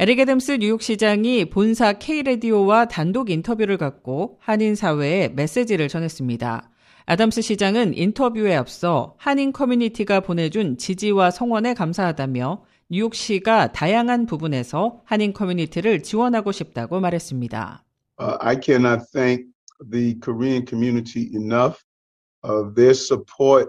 에릭 애덤스 뉴욕시장이 본사 K레디오와 단독 인터뷰를 갖고 한인 사회에 메시지를 전했습니다. 아담스 시장은 인터뷰에 앞서 한인 커뮤니티가 보내준 지지와 성원에 감사하다며 뉴욕시가 다양한 부분에서 한인 커뮤니티를 지원하고 싶다고 말했습니다. Uh, I cannot thank the Korean community enough. Uh, their support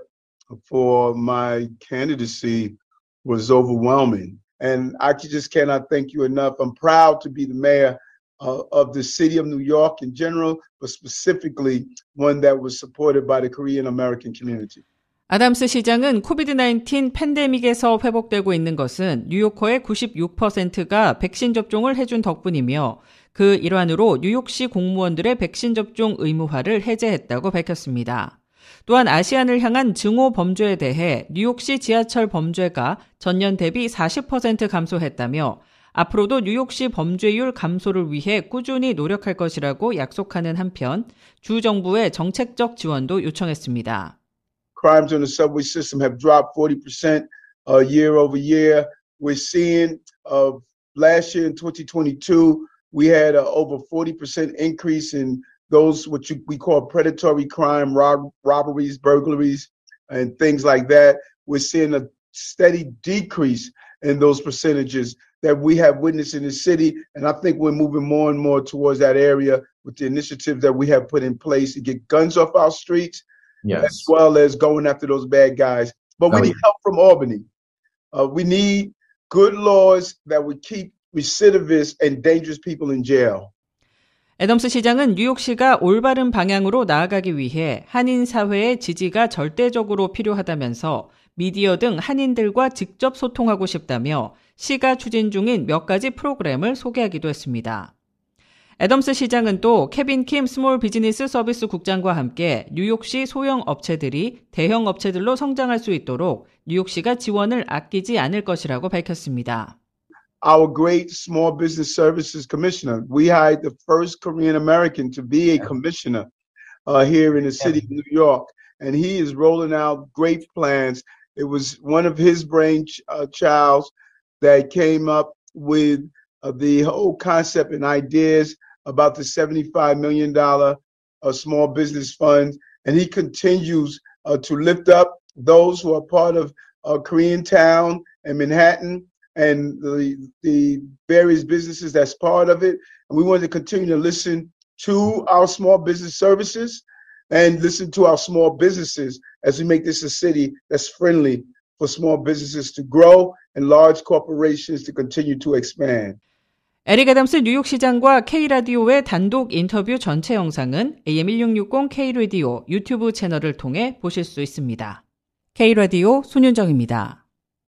for my candidacy was overwhelming. And I just cannot thank you enough. I'm proud to be the mayor uh, of the city of New York in general, but specifically one that was supported by the Korean American community. 아담스 시장은 코비드-19 팬데믹에서 회복되고 있는 것은 뉴요커의 96%가 백신 접종을 해준 덕분이며 그 일환으로 뉴욕시 공무원들의 백신 접종 의무화를 해제했다고 밝혔습니다. 또한 아시안을 향한 증오 범죄에 대해 뉴욕시 지하철 범죄가 전년 대비 40% 감소했다며 앞으로도 뉴욕시 범죄율 감소를 위해 꾸준히 노력할 것이라고 약속하는 한편 주 정부의 정책적 지원도 요청했습니다. Crimes on the subway system have dropped 40% uh, year over year. We're seeing uh, last year in 2022, we had uh, over 40% increase in those what you, we call predatory crime, rob, robberies, burglaries, and things like that. We're seeing a steady decrease in those percentages that we have witnessed in the city. And I think we're moving more and more towards that area with the initiative that we have put in place to get guns off our streets, yes. as well as going after those bad guys. But we oh, need help from Albany. Uh, we need good laws that would keep recidivists and dangerous people in jail. 애덤스 시장은 뉴욕시가 올바른 방향으로 나아가기 위해 한인 사회의 지지가 절대적으로 필요하다면서 미디어 등 한인들과 직접 소통하고 싶다며 시가 추진 중인 몇 가지 프로그램을 소개하기도 했습니다. 애덤스 시장은 또 케빈 킴 small business service 국장과 함께 뉴욕시 소형 업체들이 대형 업체들로 성장할 수 있도록 뉴욕시가 지원을 아끼지 않을 것이라고 밝혔습니다. Our great small business services commissioner. We hired the first Korean American to be a commissioner uh, here in the city of New York, and he is rolling out great plans. It was one of his brain ch- uh, childs that came up with uh, the whole concept and ideas about the $75 million uh, small business fund. And he continues uh, to lift up those who are part of uh, Koreatown and Manhattan and the the various businesses that's part of it. And we want to continue to listen to our small business services and listen to our small businesses as we make this a city that's friendly for small businesses to grow and large corporations to continue to expand. 에릭 애덤스 뉴욕시장과 K라디오의 단독 인터뷰 전체 영상은 AM1660 K라디오 유튜브 채널을 통해 보실 수 있습니다. K라디오 손윤정입니다.